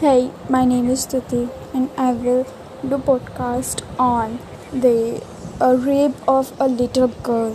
Hey, my name is Tuti, and I will do podcast on the uh, rape of a little girl.